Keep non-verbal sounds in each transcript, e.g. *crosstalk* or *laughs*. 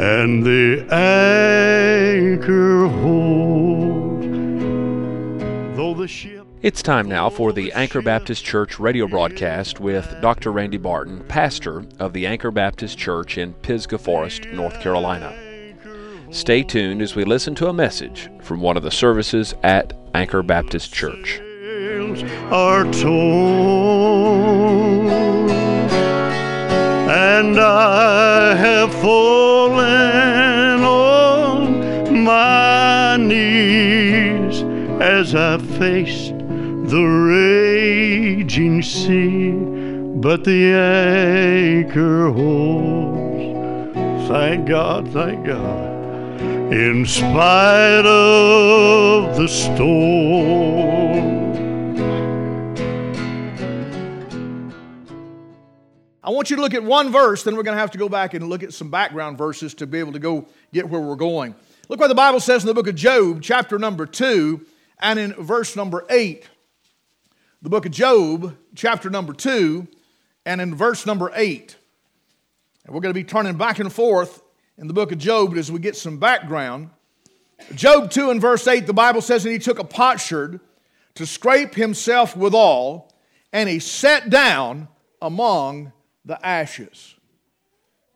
and the anchor holds. Though the ship It's time now for the Anchor Baptist Church radio broadcast with Dr. Randy Barton, pastor of the Anchor Baptist Church in Pisgah Forest, North Carolina. Stay tuned as we listen to a message from one of the services at Anchor Baptist Church. are torn, and I have as I faced the raging sea, but the anchor holds. Thank God, thank God in spite of the storm. I want you to look at one verse, then we're going to have to go back and look at some background verses to be able to go get where we're going. Look what the Bible says in the book of Job, chapter number 2, and in verse number 8. The book of Job, chapter number 2, and in verse number 8. And we're going to be turning back and forth in the book of Job as we get some background. Job 2 and verse 8, the Bible says, And he took a potsherd to scrape himself withal, and he sat down among the ashes.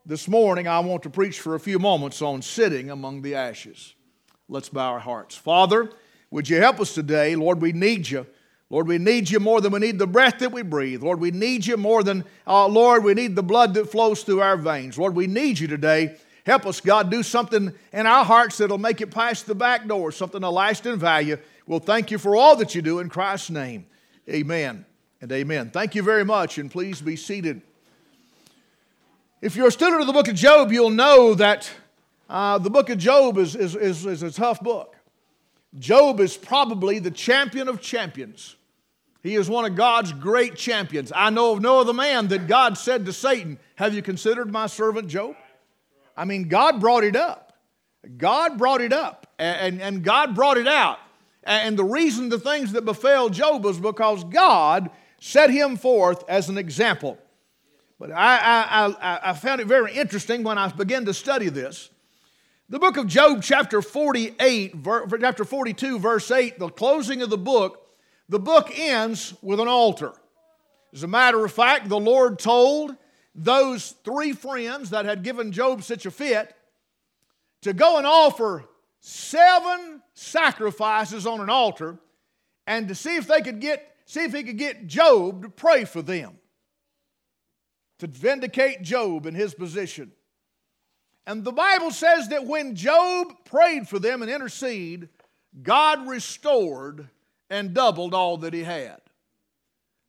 This morning, I want to preach for a few moments on sitting among the ashes. Let's bow our hearts. Father, would you help us today? Lord, we need you. Lord, we need you more than we need the breath that we breathe. Lord, we need you more than, uh, Lord, we need the blood that flows through our veins. Lord, we need you today. Help us, God, do something in our hearts that'll make it past the back door, something of lasting value. We'll thank you for all that you do in Christ's name. Amen and amen. Thank you very much, and please be seated. If you're a student of the book of Job, you'll know that uh, the book of Job is, is, is, is a tough book. Job is probably the champion of champions. He is one of God's great champions. I know of no other man that God said to Satan, Have you considered my servant Job? I mean, God brought it up. God brought it up, and, and God brought it out. And the reason the things that befell Job was because God set him forth as an example. But I, I, I, I found it very interesting when I began to study this. The book of Job, chapter 48, chapter 42, verse 8, the closing of the book, the book ends with an altar. As a matter of fact, the Lord told those three friends that had given Job such a fit to go and offer seven sacrifices on an altar and to see if they could get see if he could get Job to pray for them to vindicate Job in his position. And the Bible says that when Job prayed for them and interceded, God restored and doubled all that he had.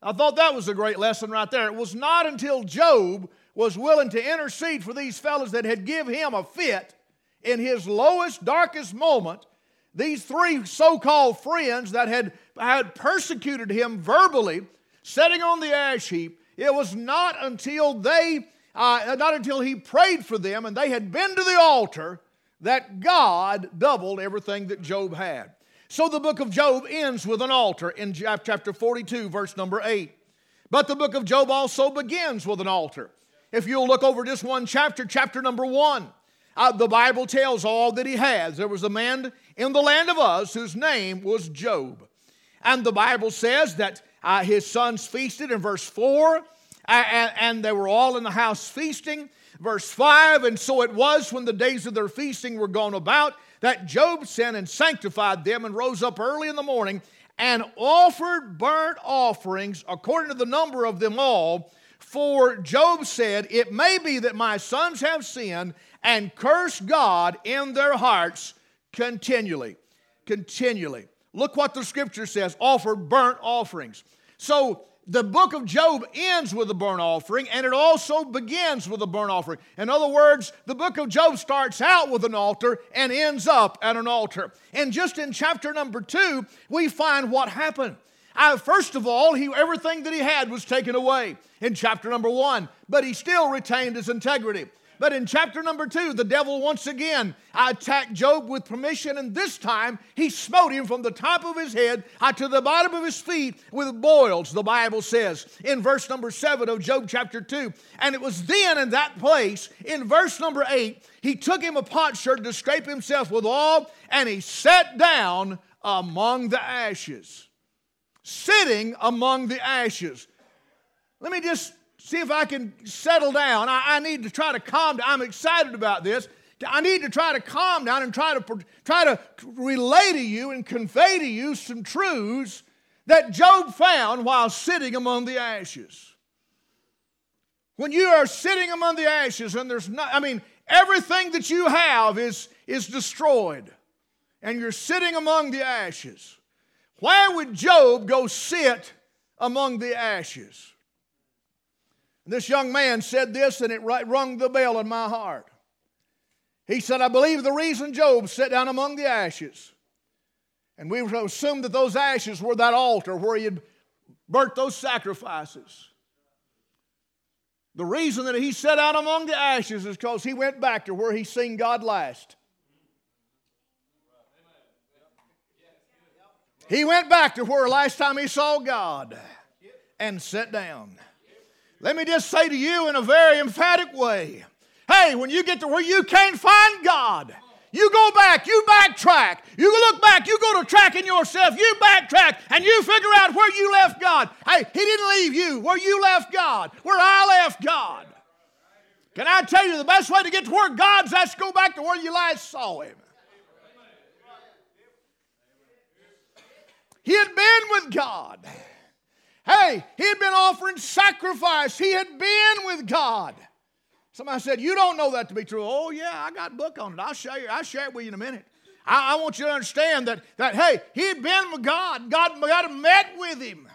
I thought that was a great lesson right there. It was not until Job was willing to intercede for these fellows that had give him a fit in his lowest, darkest moment. These three so-called friends that had, had persecuted him verbally, sitting on the ash heap, it was not until they, uh, not until he prayed for them and they had been to the altar that God doubled everything that Job had. So the book of Job ends with an altar in chapter 42, verse number 8. But the book of Job also begins with an altar. If you'll look over just one chapter, chapter number 1, uh, the Bible tells all that he has. There was a man in the land of Uz whose name was Job. And the Bible says that uh, his sons feasted in verse 4, and, they were all in the house feasting. Verse 5 And so it was when the days of their feasting were gone about that Job sent and sanctified them and rose up early in the morning and offered burnt offerings according to the number of them all. For Job said, It may be that my sons have sinned and cursed God in their hearts continually. Continually. Look what the scripture says offered burnt offerings. So the book of Job ends with a burnt offering and it also begins with a burnt offering. In other words, the book of Job starts out with an altar and ends up at an altar. And just in chapter number two, we find what happened. Uh, first of all, he, everything that he had was taken away in chapter number one, but he still retained his integrity. But in chapter number two, the devil once again attacked Job with permission, and this time he smote him from the top of his head to the bottom of his feet with boils, the Bible says in verse number seven of Job chapter two. And it was then in that place, in verse number eight, he took him a potsherd to scrape himself with oil, and he sat down among the ashes. Sitting among the ashes. Let me just see if I can settle down. I, I, need to try to calm down. I'm excited about this. I need to try to calm down and try to try to relay to you and convey to you some truths that Job found while sitting among the ashes. When you are sitting among the ashes and there's not, I mean, everything that you have is, is destroyed, and you're sitting among the ashes. Why would Job go sit among the ashes? This young man said this, and it rung the bell in my heart. He said, I believe the reason Job sat down among the ashes, and we assumed that those ashes were that altar where he had burnt those sacrifices. The reason that he sat down among the ashes is because he went back to where he seen God last. He went back to where last time he saw God and sat down. Let me just say to you in a very emphatic way hey, when you get to where you can't find God, you go back, you backtrack, you look back, you go to tracking yourself, you backtrack, and you figure out where you left God. Hey, He didn't leave you where you left God, where I left God. Can I tell you the best way to get to where God's at is go back to where you last saw Him? He had been with God. Hey, he had been offering sacrifice. He had been with God. Somebody said, You don't know that to be true. Oh, yeah, I got a book on it. I'll show you. I'll share it with you in a minute. I, I want you to understand that, that, hey, he had been with God. God, God had met with him.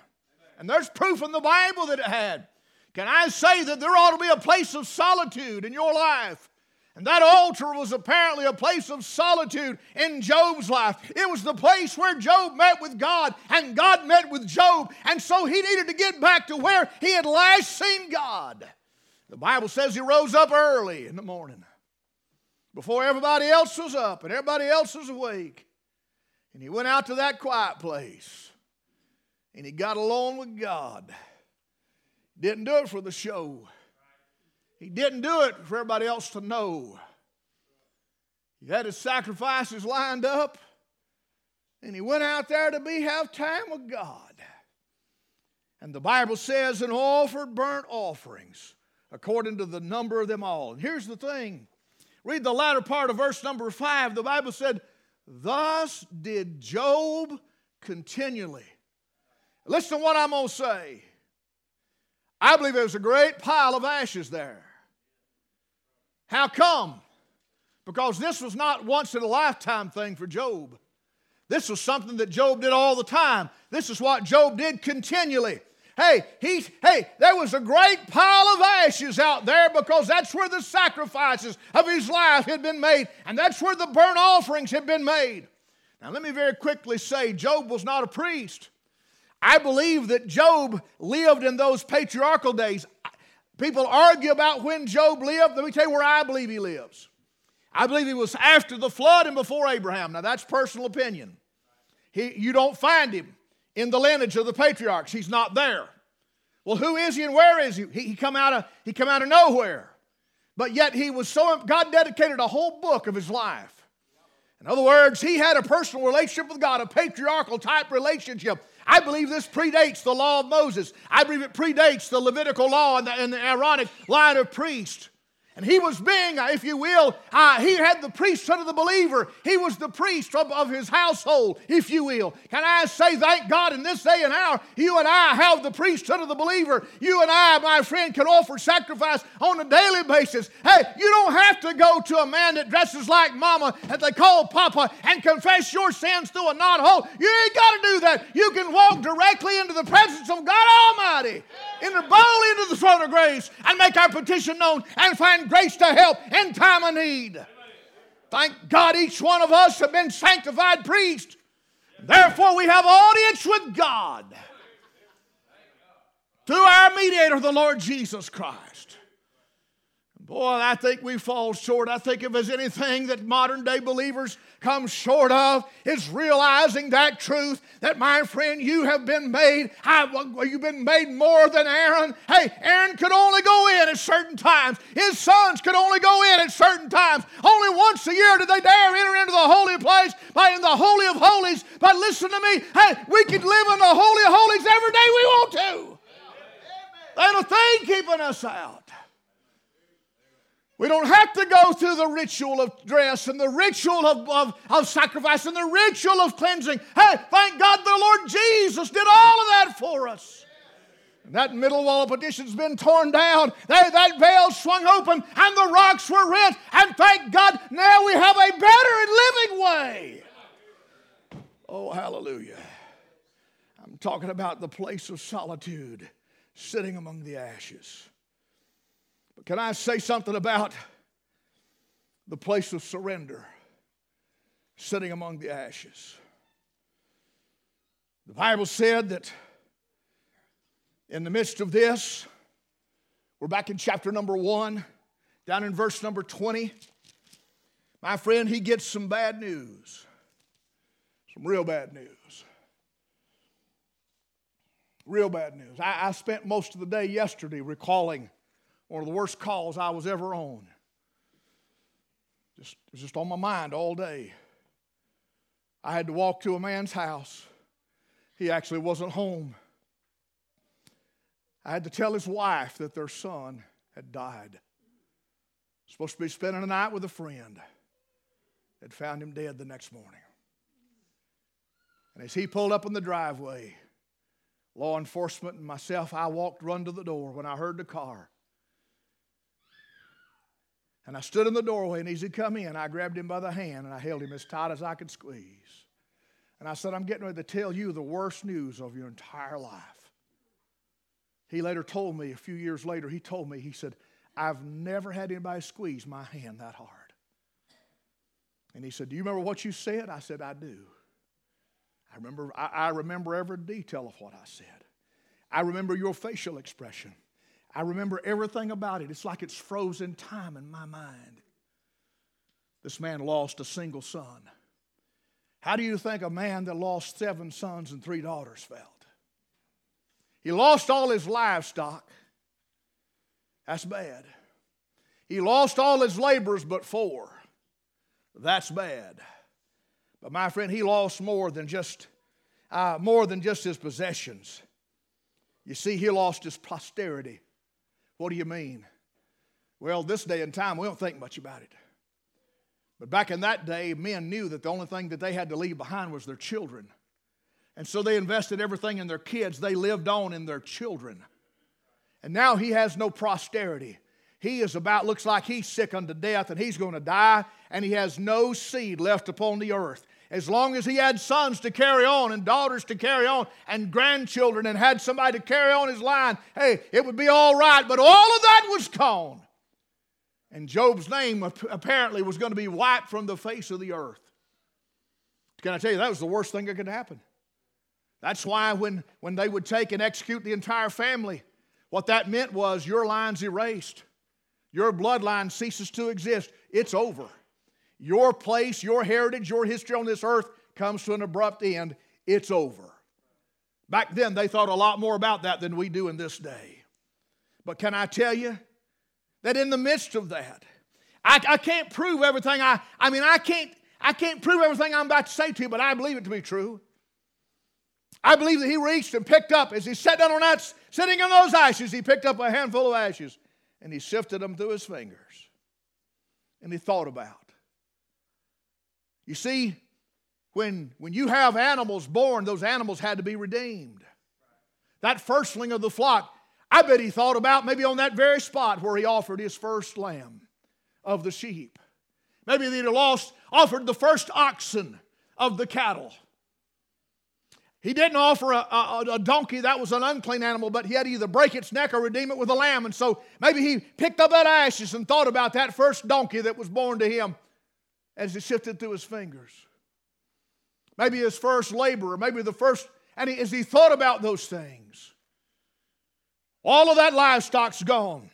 And there's proof in the Bible that it had. Can I say that there ought to be a place of solitude in your life? And that altar was apparently a place of solitude in Job's life. It was the place where Job met with God and God met with Job. And so he needed to get back to where he had last seen God. The Bible says he rose up early in the morning before everybody else was up and everybody else was awake. And he went out to that quiet place and he got alone with God. Didn't do it for the show. He didn't do it for everybody else to know. He had his sacrifices lined up, and he went out there to be have time with God. And the Bible says, and offered burnt offerings according to the number of them all. And here's the thing read the latter part of verse number five. The Bible said, Thus did Job continually. Listen to what I'm going to say. I believe there was a great pile of ashes there. How come? Because this was not once in a lifetime thing for Job. This was something that Job did all the time. This is what Job did continually. Hey, he, hey, there was a great pile of ashes out there because that's where the sacrifices of his life had been made, and that's where the burnt offerings had been made. Now, let me very quickly say Job was not a priest. I believe that Job lived in those patriarchal days. People argue about when Job lived. Let me tell you where I believe he lives. I believe he was after the flood and before Abraham. Now, that's personal opinion. He, you don't find him in the lineage of the patriarchs. He's not there. Well, who is he and where is he? He, he come out of he come out of nowhere. But yet he was so God dedicated a whole book of his life. In other words, he had a personal relationship with God, a patriarchal type relationship. I believe this predates the law of Moses. I believe it predates the Levitical law and the, and the Aaronic line of priests. And he was being, uh, if you will, uh, he had the priesthood of the believer. He was the priest of, of, his household, if you will. Can I say, thank God, in this day and hour, you and I have the priesthood of the believer. You and I, my friend, can offer sacrifice on a daily basis. Hey, you don't have to go to a man that dresses like mama and they call papa and confess your sins through a knot hole. You ain't got to do that. You can walk directly into the presence of God Almighty, enter boldly into the throne of grace, and make our petition known and find grace to help in time of need. Thank God each one of us have been sanctified priests. Therefore, we have audience with God through our mediator, the Lord Jesus Christ. Boy, I think we fall short. I think if there's anything that modern day believers come short of, is realizing that truth that, my friend, you have been made. you've been made more than Aaron. Hey, Aaron could only go in at certain times. His sons could only go in at certain times. Only once a year did they dare enter into the holy place, by in the holy of holies. But listen to me. Hey, we can live in the holy of holies every day we want to. Ain't a thing keeping us out. We don't have to go through the ritual of dress and the ritual of, of, of, sacrifice and the ritual of cleansing. Hey, thank God the Lord Jesus did all of that for us. That middle wall of partition's been torn down. That veil swung open and the rocks were rent. And thank God now we have a better and living way. Oh, hallelujah. I'm talking about the place of solitude, sitting among the ashes. Can I say something about the place of surrender, sitting among the ashes? The Bible said that in the midst of this, we're back in chapter number one, down in verse number 20. My friend, he gets some bad news, some real bad news. Real bad news. I, I spent most of the day yesterday recalling one of the worst calls I was ever on. Just, it was just on my mind all day. I had to walk to a man's house. He actually wasn't home. I had to tell his wife that their son had died. Supposed to be spending a night with a friend. Had found him dead the next morning. And as he pulled up in the driveway, law enforcement and myself, I walked run to the door when I heard the car. And I stood in the doorway, and as he come in, I grabbed him by the hand and I held him as tight as I could squeeze. And I said, I'm getting ready to tell you the worst news of your entire life. He later told me, a few years later, he told me, he said, I've never had anybody squeeze my hand that hard. And he said, Do you remember what you said? I said, I do. I remember, I, I remember every detail of what I said. I remember your facial expression. I remember everything about it. It's like it's frozen time in my mind. This man lost a single son. How do you think a man that lost seven sons and three daughters felt? He lost all his livestock. That's bad. He lost all his laborers but four. That's bad. But my friend, he lost more than just uh, more than just his possessions. You see, he lost his posterity. What do you mean? Well, this day and time, we don't think much about it. But back in that day, men knew that the only thing that they had to leave behind was their children. And so they invested everything in their kids. They lived on in their children. And now he has no posterity. He is about, looks like he's sick unto death and he's going to die, and he has no seed left upon the earth as long as he had sons to carry on and daughters to carry on and grandchildren and had somebody to carry on his line, hey, it would be all right. But all of that was gone. And Job's name apparently was going to be wiped from the face of the earth. Can I tell you, that was the worst thing that could happen. That's why when, when they would take and execute the entire family, what that meant was your line's erased. Your bloodline ceases to exist. It's over. Your place, your heritage, your history on this earth comes to an abrupt end. It's over. Back then, they thought a lot more about that than we do in this day. But can I tell you that in the midst of that, I, I can't prove everything I, I mean, I can't, I can't prove everything I'm about to say to you, but I believe it to be true. I believe that he reached and picked up, as he sat down on that, sitting on those ashes, he picked up a handful of ashes and he sifted them through his fingers. And he thought about you see, when, when you have animals born, those animals had to be redeemed. That firstling of the flock, I bet he thought about maybe on that very spot where he offered his first lamb of the sheep. Maybe he'd have lost, offered the first oxen of the cattle. He didn't offer a, a, a, donkey, that was an unclean animal, but he had to either break its neck or redeem it with a lamb. And so maybe he picked up that ashes and thought about that first donkey that was born to him as he sifted through his fingers. Maybe his first laborer, maybe the first, and he, as he thought about those things, all of that livestock's gone.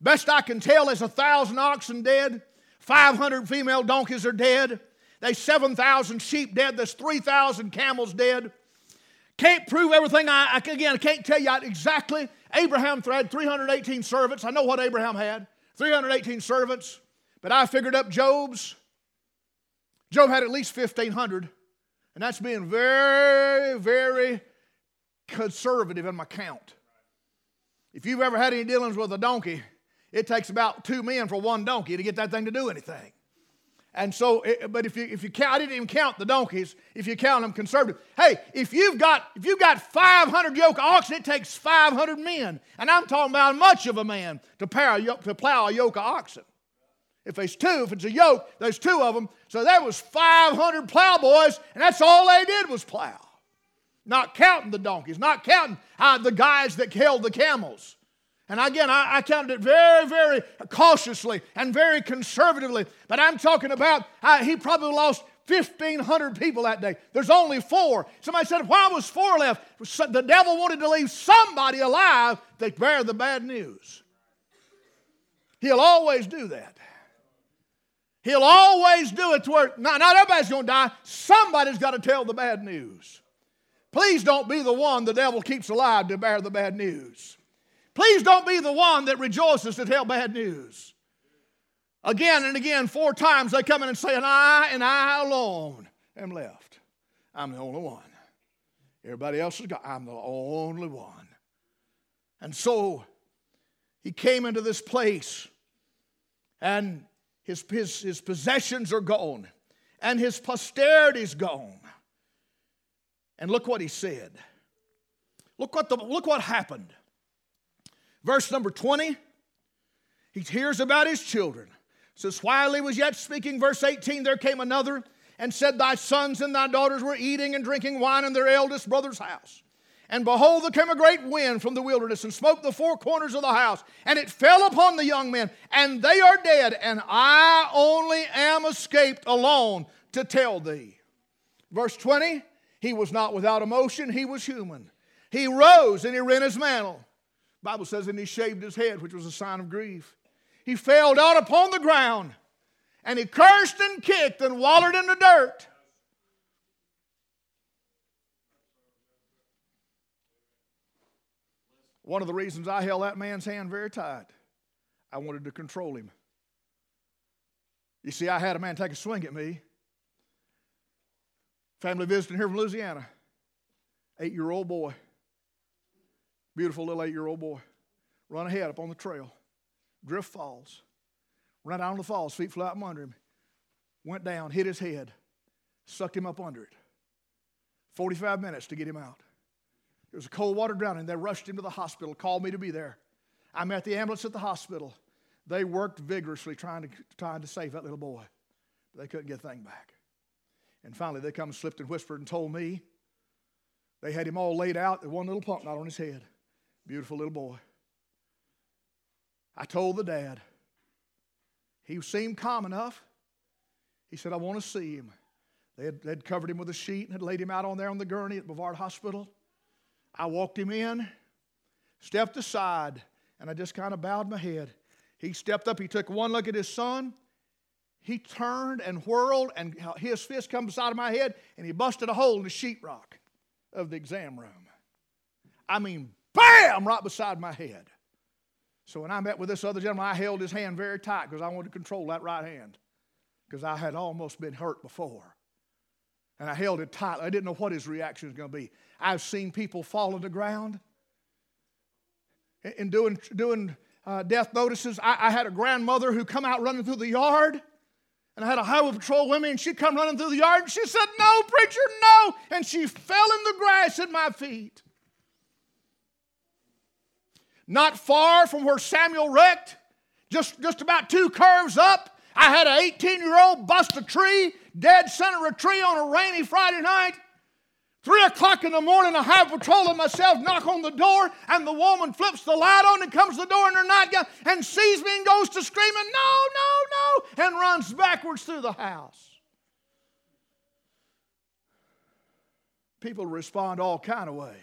Best I can tell, there's a thousand oxen dead, 500 female donkeys are dead, there's 7,000 sheep dead, there's 3,000 camels dead. Can't prove everything. I, I, again, I can't tell you exactly. Abraham had 318 servants. I know what Abraham had 318 servants, but I figured up Job's. Job had at least 1,500, and that's being very, very conservative in my count. If you've ever had any dealings with a donkey, it takes about two men for one donkey to get that thing to do anything. And so, eh, eh, but if you if you count, I didn't even count the donkeys. If you count them conservative, hey, if you've got if you've got 500 yoke oxen, it takes 500 men, and I'm talking about much of a man to to plow a yoke of oxen. If there's two, if it's a yoke, there's two of them. So there was 500 plowboys, and that's all they did was plow. Not counting the donkeys, not counting uh, the guys that held the camels. And again, I, I, counted it very, very cautiously and very conservatively. But I'm talking about uh, he probably lost 1,500 people that day. There's only four. Somebody said, why was four left? The devil wanted to leave somebody alive that bear the bad news. He'll always do that. He'll always do it to not, not everybody's going to die. Somebody's got to tell the bad news. Please don't be the one the devil keeps alive to bear the bad news. Please don't be the one that rejoices to tell bad news. Again and again, four times they come in and say, and I and I alone am left. I'm the only one. Everybody else is gone. I'm the only one. And so he came into this place, and his, his, his possessions are gone, and his posterity's gone. And look what he said. Look what, the, look what happened. Verse number 20, he hears about his children. Says, While he was yet speaking, verse 18, there came another and said, Thy sons and thy daughters were eating and drinking wine in their eldest brother's house. And behold, there came a great wind from the wilderness and smote the four corners of the house, and it fell upon the young men, and they are dead, and I only am escaped alone to tell thee. Verse 20, he was not without emotion, he was human. He rose and he rent his mantle. Bible says, and he shaved his head, which was a sign of grief. He fell down upon the ground, and he cursed and kicked and wallowed in the dirt. One of the reasons I held that man's hand very tight, I wanted to control him. You see, I had a man take a swing at me. Family visiting here from Louisiana, eight year old boy. Beautiful little eight year old boy. Run ahead up on the trail. Drift falls. Run down the falls, feet flat from under him. Went down, hit his head, sucked him up under it. 45 minutes to get him out. There was a cold water drowning. They rushed him to the hospital, called me to be there. I met the ambulance at the hospital. They worked vigorously trying to, trying to save that little boy. But they couldn't get the thing back. And finally, they come and slipped and whispered and told me they had him all laid out, the one little punk knot on his head. Beautiful little boy. I told the dad. He seemed calm enough. He said, I want to see him. They had, they'd covered him with a sheet and had laid him out on there on the gurney at Brevard Hospital. I walked him in, stepped aside, and I just kind of bowed my head. He stepped up, he took one look at his son. He turned and whirled, and his fist come beside of my head, and he busted a hole in the sheetrock of the exam room. I mean, bam, right beside my head. So when I met with this other gentleman, I held his hand very tight because I wanted to control that right hand because I had almost been hurt before. And I held it tight. I didn't know what his reaction was going to be. I've seen people fall on the ground in doing, doing uh, death notices. I, I, had a grandmother who come out running through the yard, and I had a highway patrol me, and she'd come running through the yard, and she said, No, preacher, no. And she fell in the grass at my feet. Not far from where Samuel wrecked, just, just about two curves up, I had an 18 year old bust a tree, dead center of a tree on a rainy Friday night. Three o'clock in the morning, I have patrol of myself knock on the door, and the woman flips the light on and comes to the door in her nightgown and sees me and goes to screaming, No, no, no, and runs backwards through the house. People respond all kind of ways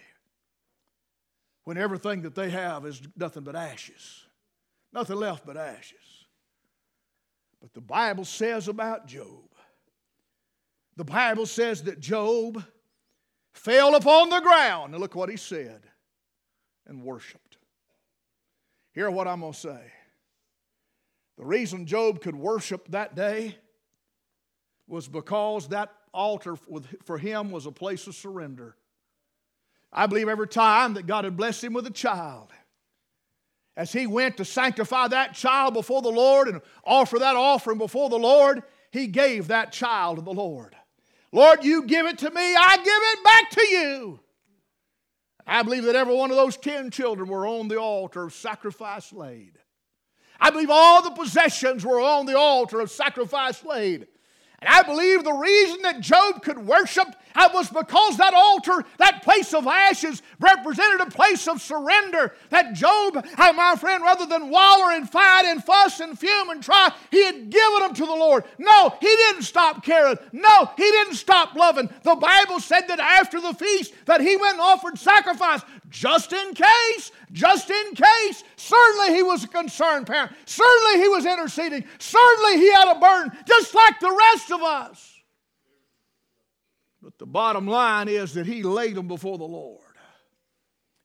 when everything that they have is nothing but ashes. Nothing left but ashes. But the Bible says about Job, the Bible says that Job fell upon the ground, and look what he said, and worshiped. Hear what I'm going to say. The reason Job could worship that day was because that altar for him was a place of surrender. I believe every time that God had blessed him with a child, as he went to sanctify that child before the Lord and offer that offering before the Lord, he gave that child to the Lord. Lord, you give it to me, I give it back to you. I believe that every one of those ten children were on the altar of sacrifice laid. I believe all the possessions were on the altar of sacrifice laid. And I believe the reason that Job could worship uh, was because that altar, that place of ashes, represented a place of surrender. That Job, uh, my friend, rather than waller and fight and fuss and fume and try, he had given them to the Lord. No, he didn't stop caring. No, he didn't stop loving. The Bible said that after the feast that he went and offered sacrifice just in case, just in case. Certainly he was a concerned parent. Certainly he was interceding. Certainly he had a burden, just like the rest of us. But the bottom line is that he laid them before the Lord.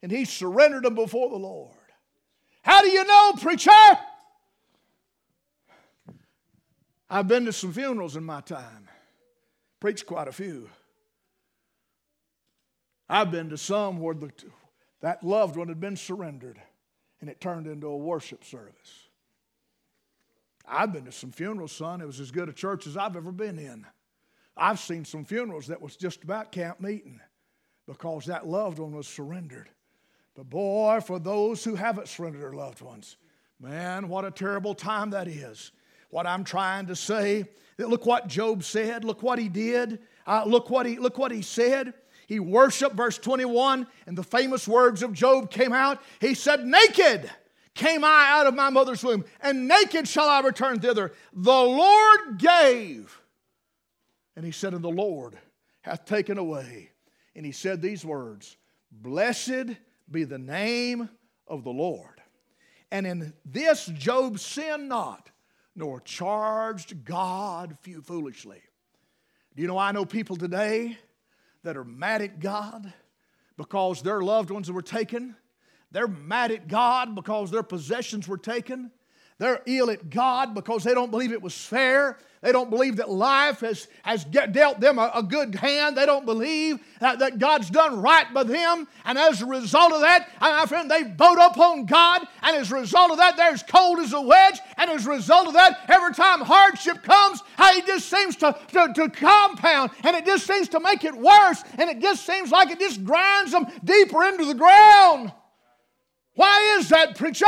And he surrendered them before the Lord. How do you know, preacher? I've been to some funerals in my time, preached quite a few. I've been to some where the, that loved one had been surrendered and it turned into a worship service. I've been to some funerals, son. It was as good a church as I've ever been in. I've seen some funerals that was just about camp meeting because that loved one was surrendered. But boy, for those who haven't surrendered their loved ones, man, what a terrible time that is. What I'm trying to say, that look what Job said, look what he did, uh, look, what he, look what he said. He worshiped, verse 21, and the famous words of Job came out. He said, Naked came I out of my mother's womb, and naked shall I return thither. The Lord gave, and he said, And the Lord hath taken away. And he said these words Blessed be the name of the Lord. And in this Job sinned not, nor charged God few foolishly. Do you know, I know people today that are mad at God because their loved ones were taken. They're mad at God because their possessions were taken. They're ill at God because they don't believe it was fair. They don't believe that life has, has dealt them a, a good hand. They don't believe that, that, God's done right by them. And as a result of that, my friend, they vote up on God. And as a result of that, they're as cold as a wedge. And as a result of that, every time hardship comes, it just seems to, to, to compound. And it just seems to make it worse. And it just seems like it just grinds them deeper into the ground. Why is that, preacher?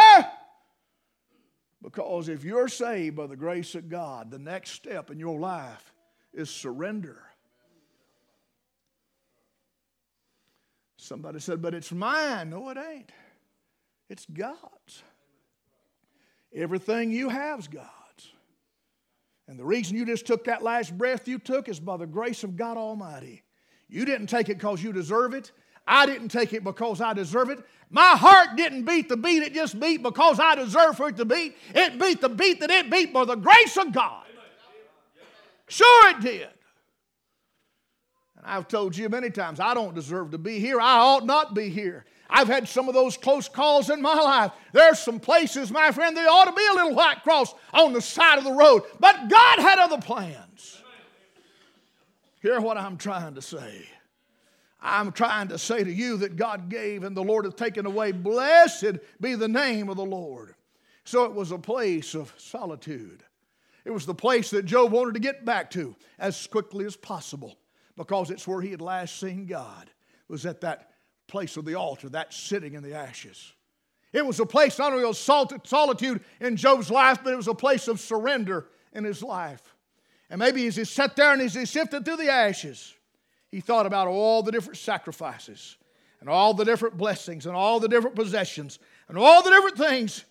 Because if you're saved by the grace of God, the next step in your life is surrender. Somebody said, but it's mine. No, it ain't. It's God's. Everything you have is God's. And the reason you just took that last breath you took is by the grace of God Almighty. You didn't take it because you deserve it. I didn't take it because I deserve it. My heart didn't beat the beat it just beat because I deserve for it to beat. It beat the beat that it beat by the grace of God. Sure, it did. And I've told you many times, I don't deserve to be here. I ought not be here. I've had some of those close calls in my life. There's some places, my friend, there ought to be a little white cross on the side of the road. But God had other plans. Hear what I'm trying to say. I'm trying to say to you that God gave and the Lord hath taken away. Blessed be the name of the Lord. So it was a place of solitude. It was the place that Job wanted to get back to as quickly as possible because it's where he had last seen God. Was at that place of the altar, that sitting in the ashes. It was a place not only of solitude in Job's life, but it was a place of surrender in his life. And maybe as he sat there and as he sifted through the ashes, he thought about all the different sacrifices and all the different blessings and all the different possessions and all the different things.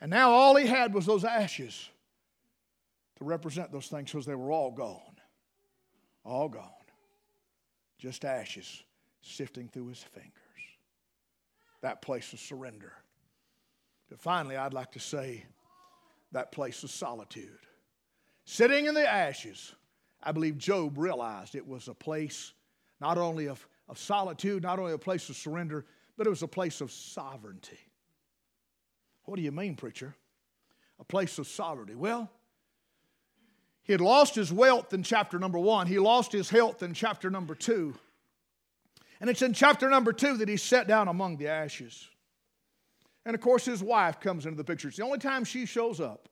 And now all he had was those ashes to represent those things because they were all gone. All gone. Just ashes sifting through his fingers. That place of surrender. finally, I'd like to say that place of solitude. Sitting in the ashes, I believe Job realized it was a place not only of, of solitude, not only a place of surrender, but it was a place of sovereignty. What do you mean, preacher? A place of sovereignty. Well, he had lost his wealth in chapter number one, he lost his health in chapter number two. And it's in chapter number two that he's set down among the ashes. And of course, his wife comes into the picture. It's the only time she shows up.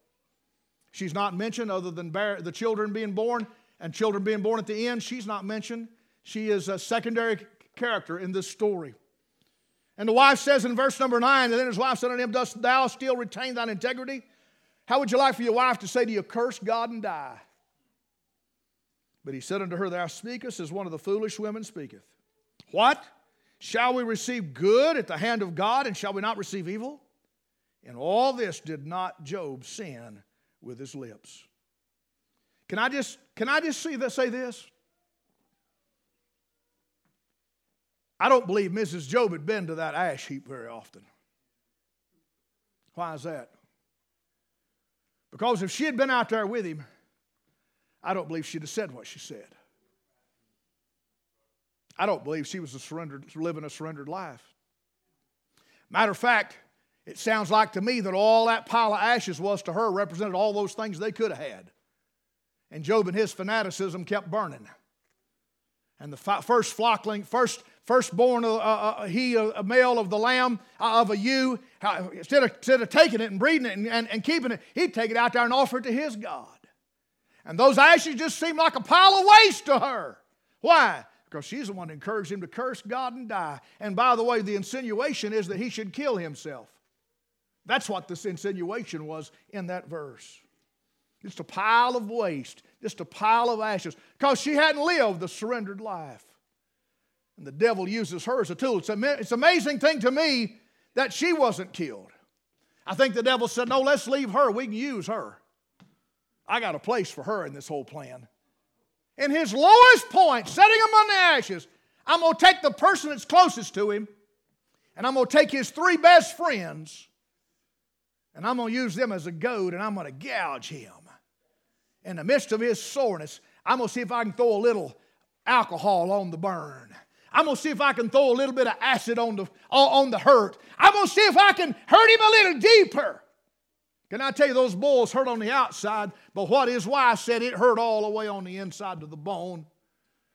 She's not mentioned other than the children being born and children being born at the end. She's not mentioned. She is a secondary character in this story. And the wife says in verse number nine, and then his wife said unto him, Dost thou still retain thine integrity? How would you like for your wife to say to you, Curse God and die? But he said unto her, Thou speakest as one of the foolish women speaketh. What? Shall we receive good at the hand of God, and shall we not receive evil? In all this did not Job sin with his lips. Can I just, can I just see this, say this? I don't believe Mrs. Job had been to that ash heap very often. Why is that? Because if she had been out there with him, I don't believe she'd have said what she said. I don't believe she was a surrendered, living a surrendered life. Matter of fact, it sounds like to me that all that pile of ashes was to her represented all those things they could have had. And Job and his fanaticism kept burning. And the first flockling, first firstborn, uh, uh, he, a male of the lamb, uh, of a ewe, instead of, instead of taking it and breeding it and, and, and keeping it, he'd take it out there and offer it to his God. And those ashes just seemed like a pile of waste to her. Why? Because she's the one that encouraged him to curse God and die. And by the way, the insinuation is that he should kill himself. That's what this insinuation was in that verse. Just a pile of waste, just a pile of ashes, because she hadn't lived the surrendered life. And the devil uses her as a tool. It's, an it's an amazing thing to me that she wasn't killed. I think the devil said, No, let's leave her. We can use her. I got a place for her in this whole plan. In his lowest point, setting him on the ashes, I'm going to take the person that's closest to him, and I'm going to take his three best friends, and I'm going to use them as a goad, and I'm going to gouge him. In the midst of his soreness, I'm going to see if I can throw a little alcohol on the burn. I'm going to see if I can throw a little bit of acid on the, on the hurt. I'm going to see if I can hurt him a little deeper. Can I tell you, those bulls hurt on the outside, but what his wife said, it hurt all the way on the inside to the bone.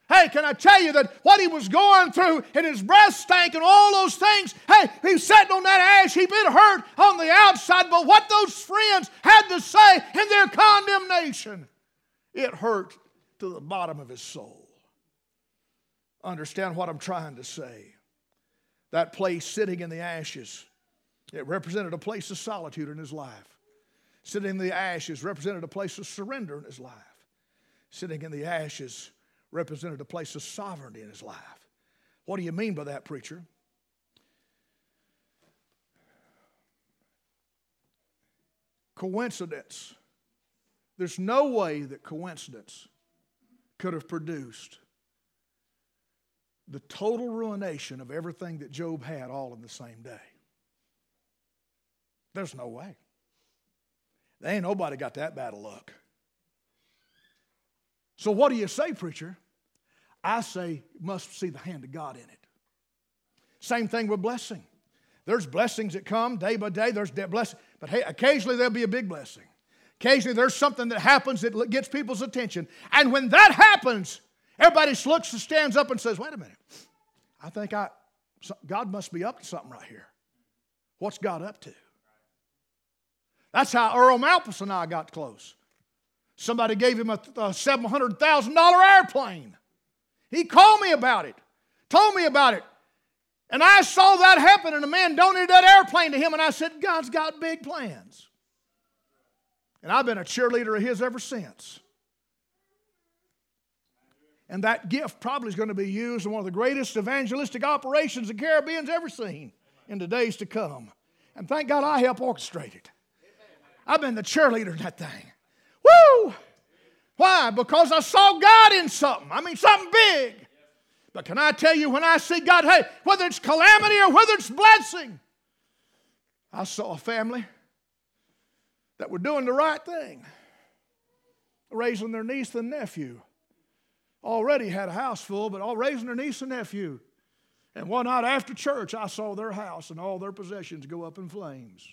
Hey, can I tell you that what he was going through and his breath stank and all those things? Hey, he was sitting on that ash heap. It hurt on the outside, but what those friends had to say in their condemnation, it hurt to the bottom of his soul. Understand what I'm trying to say. That place sitting in the ashes, it represented a place of solitude in his life. Sitting in the ashes represented a place of surrender in his life. Sitting in the ashes represented a place of sovereignty in his life. What do you mean by that, preacher? Coincidence. There's no way that coincidence could have produced the total ruination of everything that Job had all in the same day. There's no way. There ain't nobody got that bad of luck. So, what do you say, preacher? I say, must see the hand of God in it. Same thing with blessing. There's blessings that come day by day, there's blessings, but hey, occasionally there'll be a big blessing. Occasionally there's something that happens that gets people's attention. And when that happens, everybody looks and stands up and says, wait a minute, I think I, God must be up to something right here. What's God up to? That's how Earl Malpas and I got close. Somebody gave him a, a $700,000 airplane. He called me about it, told me about it. And I saw that happen, and a man donated that airplane to him, and I said, God's got big plans. And I've been a cheerleader of his ever since. And that gift probably is going to be used in one of the greatest evangelistic operations the Caribbean's ever seen in the days to come. And thank God I help orchestrate it. I've been the cheerleader in that thing. Woo! Why? Because I saw God in something. I mean, something big. But can I tell you, when I see God, hey, whether it's calamity or whether it's blessing, I saw a family that were doing the right thing, raising their niece and nephew. Already had a house full, but all raising their niece and nephew. And one night after church, I saw their house and all their possessions go up in flames.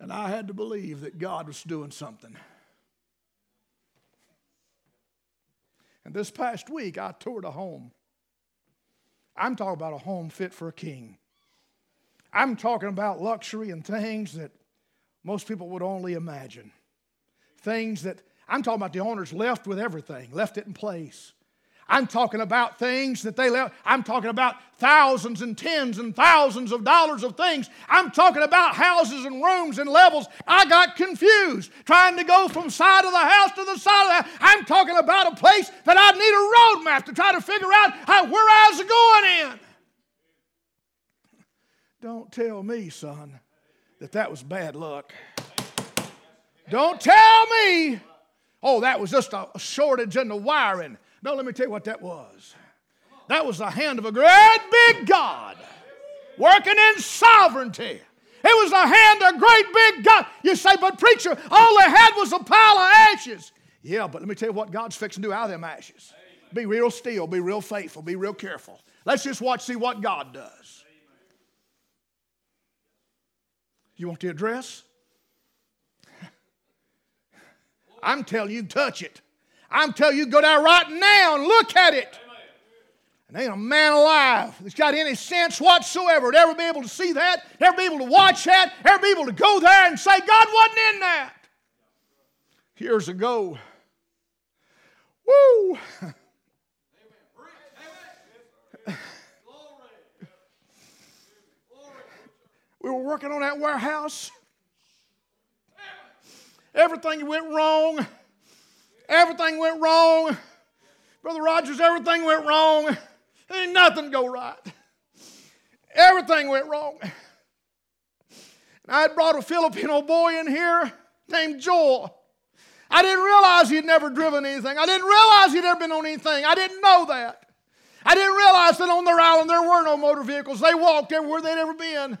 And I had to believe that God was doing something. And this past week, I toured a home. I'm talking about a home fit for a king. I'm talking about luxury and things that most people would only imagine. Things that I'm talking about the owners left with everything, left it in place. I'm talking about things that they left. I'm talking about thousands and tens and thousands of dollars of things. I'm talking about houses and rooms and levels. I got confused trying to go from side of the house to the side of the house. I'm talking about a place that I need a road map to try to figure out how, where I was going in. Don't tell me, son, that that was bad luck. Don't tell me, oh, that was just a shortage in the wiring. No, let me tell you what that was. That was the hand of a great big God working in sovereignty. It was the hand of a great big God. You say, but preacher, all they had was a pile of ashes. Yeah, but let me tell you what God's fixing to do out of them ashes. Be real still, be real faithful, be real careful. Let's just watch, see what God does. You want the address? I'm telling you, touch it. I'm telling you, go down right now and look at it. And ain't a man alive that's got any sense whatsoever to ever be able to see that, ever be able to watch that, ever be able to go there and say, God wasn't in that. Years ago, woo! *laughs* we were working on that warehouse. Everything went wrong. Everything went wrong. Brother Rogers, everything went wrong. Ain't nothing go right. Everything went wrong. And I had brought a Filipino boy in here named Joel. I didn't realize he'd never driven anything. I didn't realize he'd ever been on anything. I didn't know that. I didn't realize that on their island there were no motor vehicles. They walked everywhere they'd ever been.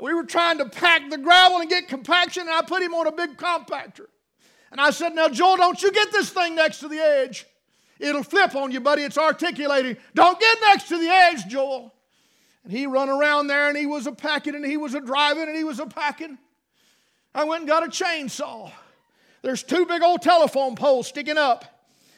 We were trying to pack the gravel and get compaction, and I put him on a big compactor. And I said, Now, Joel, don't you get this thing next to the edge. It'll flip on you, buddy. It's articulating. Don't get next to the edge, Joel. And he run around there and he was a packing and he was a driving and he was a packing. I went and got a chainsaw. There's two big old telephone poles sticking up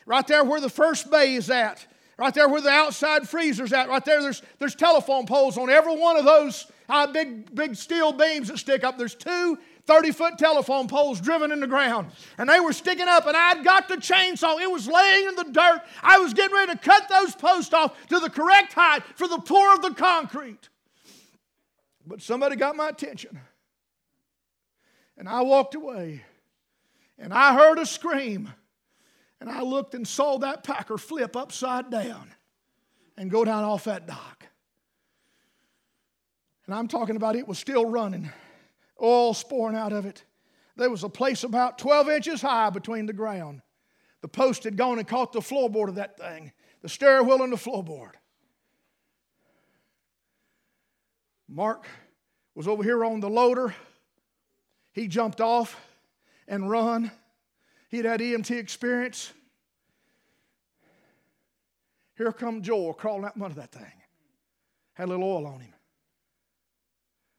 right there where the first bay is at. Right there where the outside freezer's at, right there, there's, there's telephone poles on every one of those uh, big, big steel beams that stick up. There's two 30 foot telephone poles driven in the ground. And they were sticking up, and I'd got the chainsaw. It was laying in the dirt. I was getting ready to cut those posts off to the correct height for the pour of the concrete. But somebody got my attention. And I walked away. And I heard a scream. And I looked and saw that packer flip upside down and go down off that dock. And I'm talking about it was still running oil pouring out of it. There was a place about 12 inches high between the ground. The post had gone and caught the floorboard of that thing, the stair wheel and the floorboard. Mark was over here on the loader. He jumped off and run. He'd had EMT experience. Here come Joel crawling out under that thing. Had a little oil on him.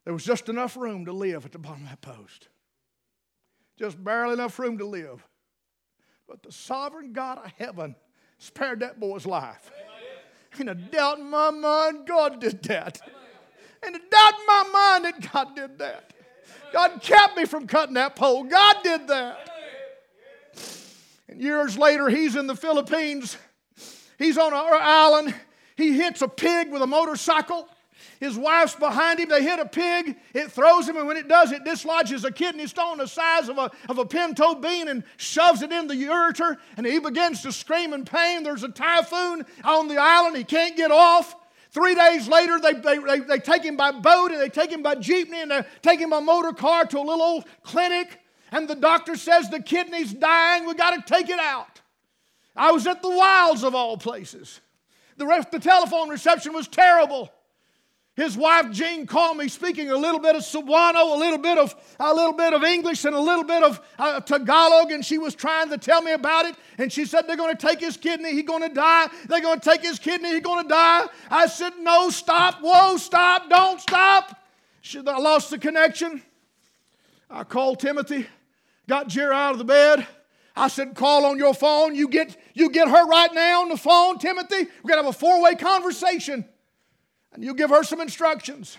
There was just enough room to live at the bottom of that post. Just barely enough room to live. But the sovereign God of heaven spared that boy's life. And a doubt in my mind, God did that. And a doubt in my mind that God did that. God kept me from cutting that pole. God did that. And years later, he's in the Philippines. He's on our island. He hits a pig with a motorcycle. His wife's behind him. They hit a pig. It throws him, and when it does, it dislodges a kidney stone the size of a, of a pinto bean and shoves it in the ureter. And he begins to scream in pain. There's a typhoon on the island. He can't get off. Three days later, they, they, they, they take him by boat and they take him by jeepney and they take him by motor car to a little old clinic. And the doctor says the kidney's dying. We got to take it out. I was at the wilds of all places. The, the telephone reception was terrible. His wife Jean called me speaking a little bit of Cebuano, a little bit of a little bit of English, and a little bit of uh, Tagalog, and she was trying to tell me about it. And she said they're going to take his kidney, he's going to die. They're going to take his kidney, he's going to die. I said, no, stop, whoa, stop, don't stop. She, I lost the connection. I called Timothy, got Jerry out of the bed. I said, call on your phone. You get you get her right now on the phone, Timothy. We're gonna have a four-way conversation and you give her some instructions.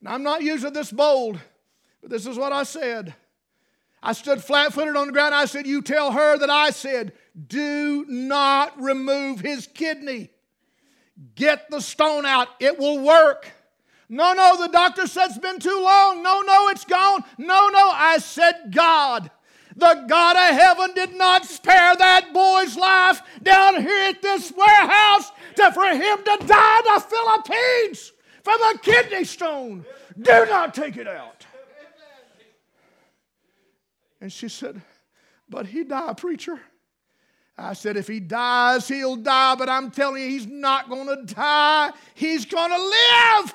And I'm not using this bold, but this is what I said. I stood flat footed on the ground. I said, You tell her that I said, Do not remove his kidney. Get the stone out, it will work. No, no, the doctor said it's been too long. No, no, it's gone. No, no, I said, God. The God of heaven did not spare that boy's life down here at this warehouse to, for him to die in the Philippines from a kidney stone. Do not take it out. And she said, But he died, preacher. I said, If he dies, he'll die, but I'm telling you, he's not going to die. He's going to live.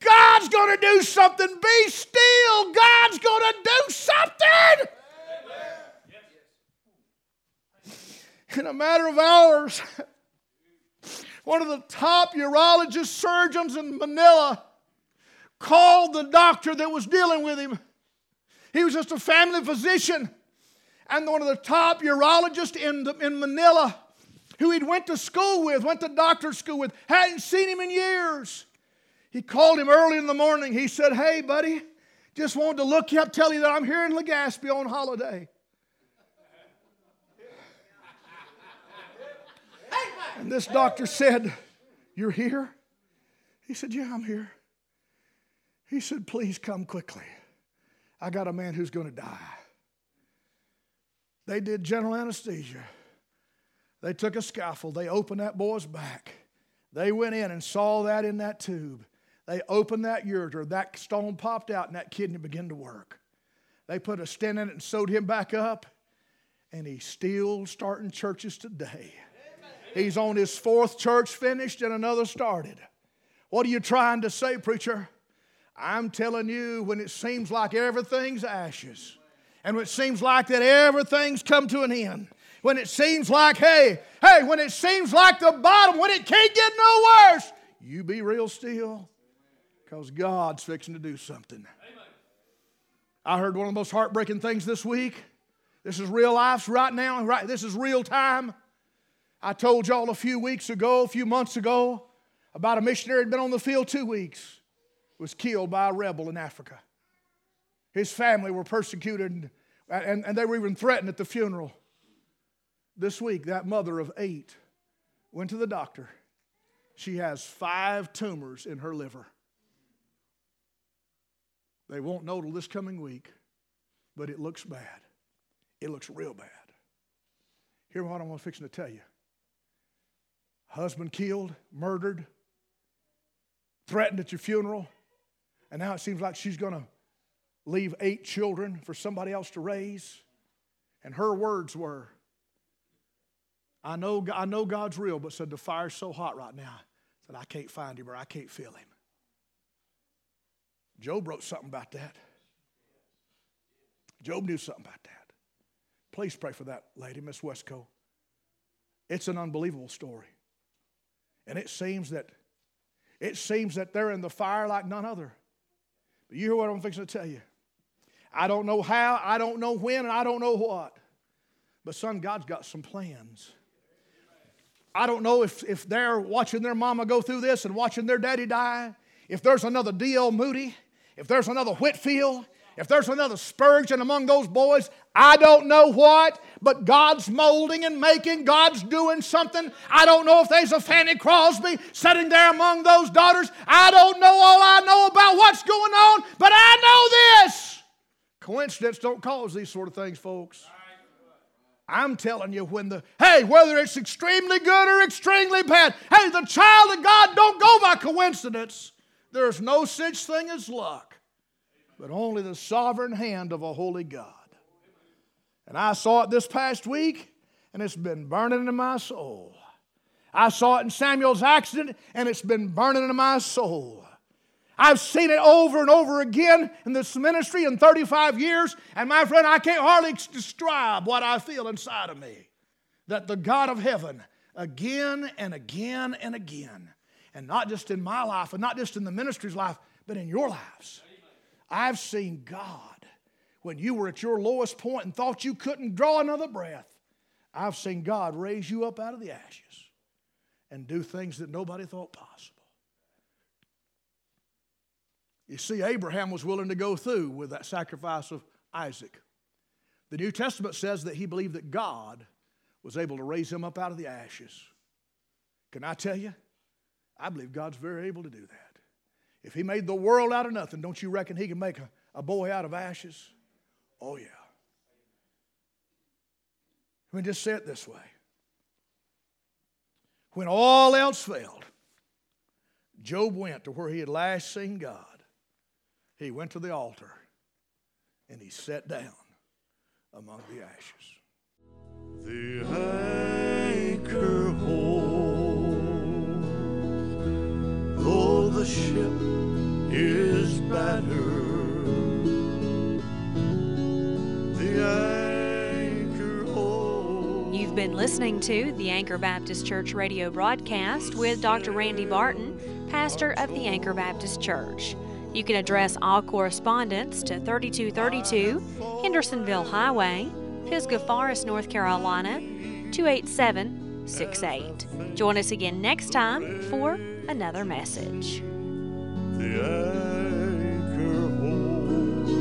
God's going to do something. Be still. God's going to do something. In a matter of hours, one of the top urologist surgeons in Manila called the doctor that was dealing with him. He was just a family physician. And one of the top urologists in, the, in Manila, who he'd went to school with, went to doctor school with, hadn't seen him in years. He called him early in the morning. He said, Hey, buddy, just wanted to look you up, tell you that I'm here in Legazpi on holiday. And this doctor said, You're here? He said, Yeah, I'm here. He said, Please come quickly. I got a man who's going to die. They did general anesthesia. They took a scaffold, they opened that boy's back. They went in and saw that in that tube. They opened that ureter, that stone popped out, and that kidney began to work. They put a stent in it and sewed him back up, and he's still starting churches today. He's on his fourth church finished and another started. What are you trying to say, preacher? I'm telling you, when it seems like everything's ashes, and when it seems like that everything's come to an end, when it seems like, hey, hey, when it seems like the bottom, when it can't get no worse, you be real still because God's fixing to do something. I heard one of the most heartbreaking things this week. This is real life right now, right? This is real time. I told y'all a few weeks ago, a few months ago, about a missionary had been on the field two weeks, was killed by a rebel in Africa. His family were persecuted and, and, and they were even threatened at the funeral. This week, that mother of eight went to the doctor. She has five tumors in her liver. They won't know till this coming week, but it looks bad. It looks real bad. Hear what I'm fixing to tell you. Husband killed, murdered, threatened at your funeral, and now it seems like she's going to leave eight children for somebody else to raise. And her words were, I know, I know God's real, but said the fire's so hot right now that I can't find him or I can't feel him. Job wrote something about that. Job knew something about that. Please pray for that lady, Miss Westco. It's an unbelievable story. And it seems that it seems that they're in the fire like none other. But you hear what I'm fixing to tell you. I don't know how, I don't know when, and I don't know what. But son, God's got some plans. I don't know if, if they're watching their mama go through this and watching their daddy die, if there's another D.L. Moody, if there's another Whitefield, if there's another Spurgeon among those boys, I don't know what, but God's molding and making, God's doing something. I don't know if there's a Fanny Crosby sitting there among those daughters. I don't know all I know about what's going on, but I know this. Coincidence don't cause these sort of things, folks. I'm telling you, when the, hey, whether it's extremely good or extremely bad, hey, the child of God don't go by coincidence. There's no such thing as luck, but only the sovereign hand of a holy God. And I saw it this past week, and it's been burning in my soul. I saw it in Samuel's accident, and it's been burning in my soul. I've seen it over and over again in this ministry in 35 years, and my friend, I can't hardly describe what I feel inside of me. That the God of heaven, again and again and again, and not just in my life, and not just in the ministry's life, but in your lives, I've seen God when you were at your lowest point and thought you couldn't draw another breath. I've seen God raise you up out of the ashes and do things that nobody thought possible. You see, Abraham was willing to go through with that sacrifice of Isaac. The New Testament says that he believed that God was able to raise him up out of the ashes. Can I tell you? I believe God's very able to do that. If he made the world out of nothing, don't you reckon he can make a, a boy out of ashes? Oh, yeah. Let me just say it this way. When all else failed, Job went to where he had last seen God. He went to the altar and he sat down among the ashes. The ship is battered. You've been listening to the Anchor Baptist Church radio broadcast with Dr. Randy Barton, pastor of the Anchor Baptist Church. You can address all correspondence to 3232 Hendersonville Highway, Pisgah Forest, North Carolina 28768. Join us again next time for another message anchor holds.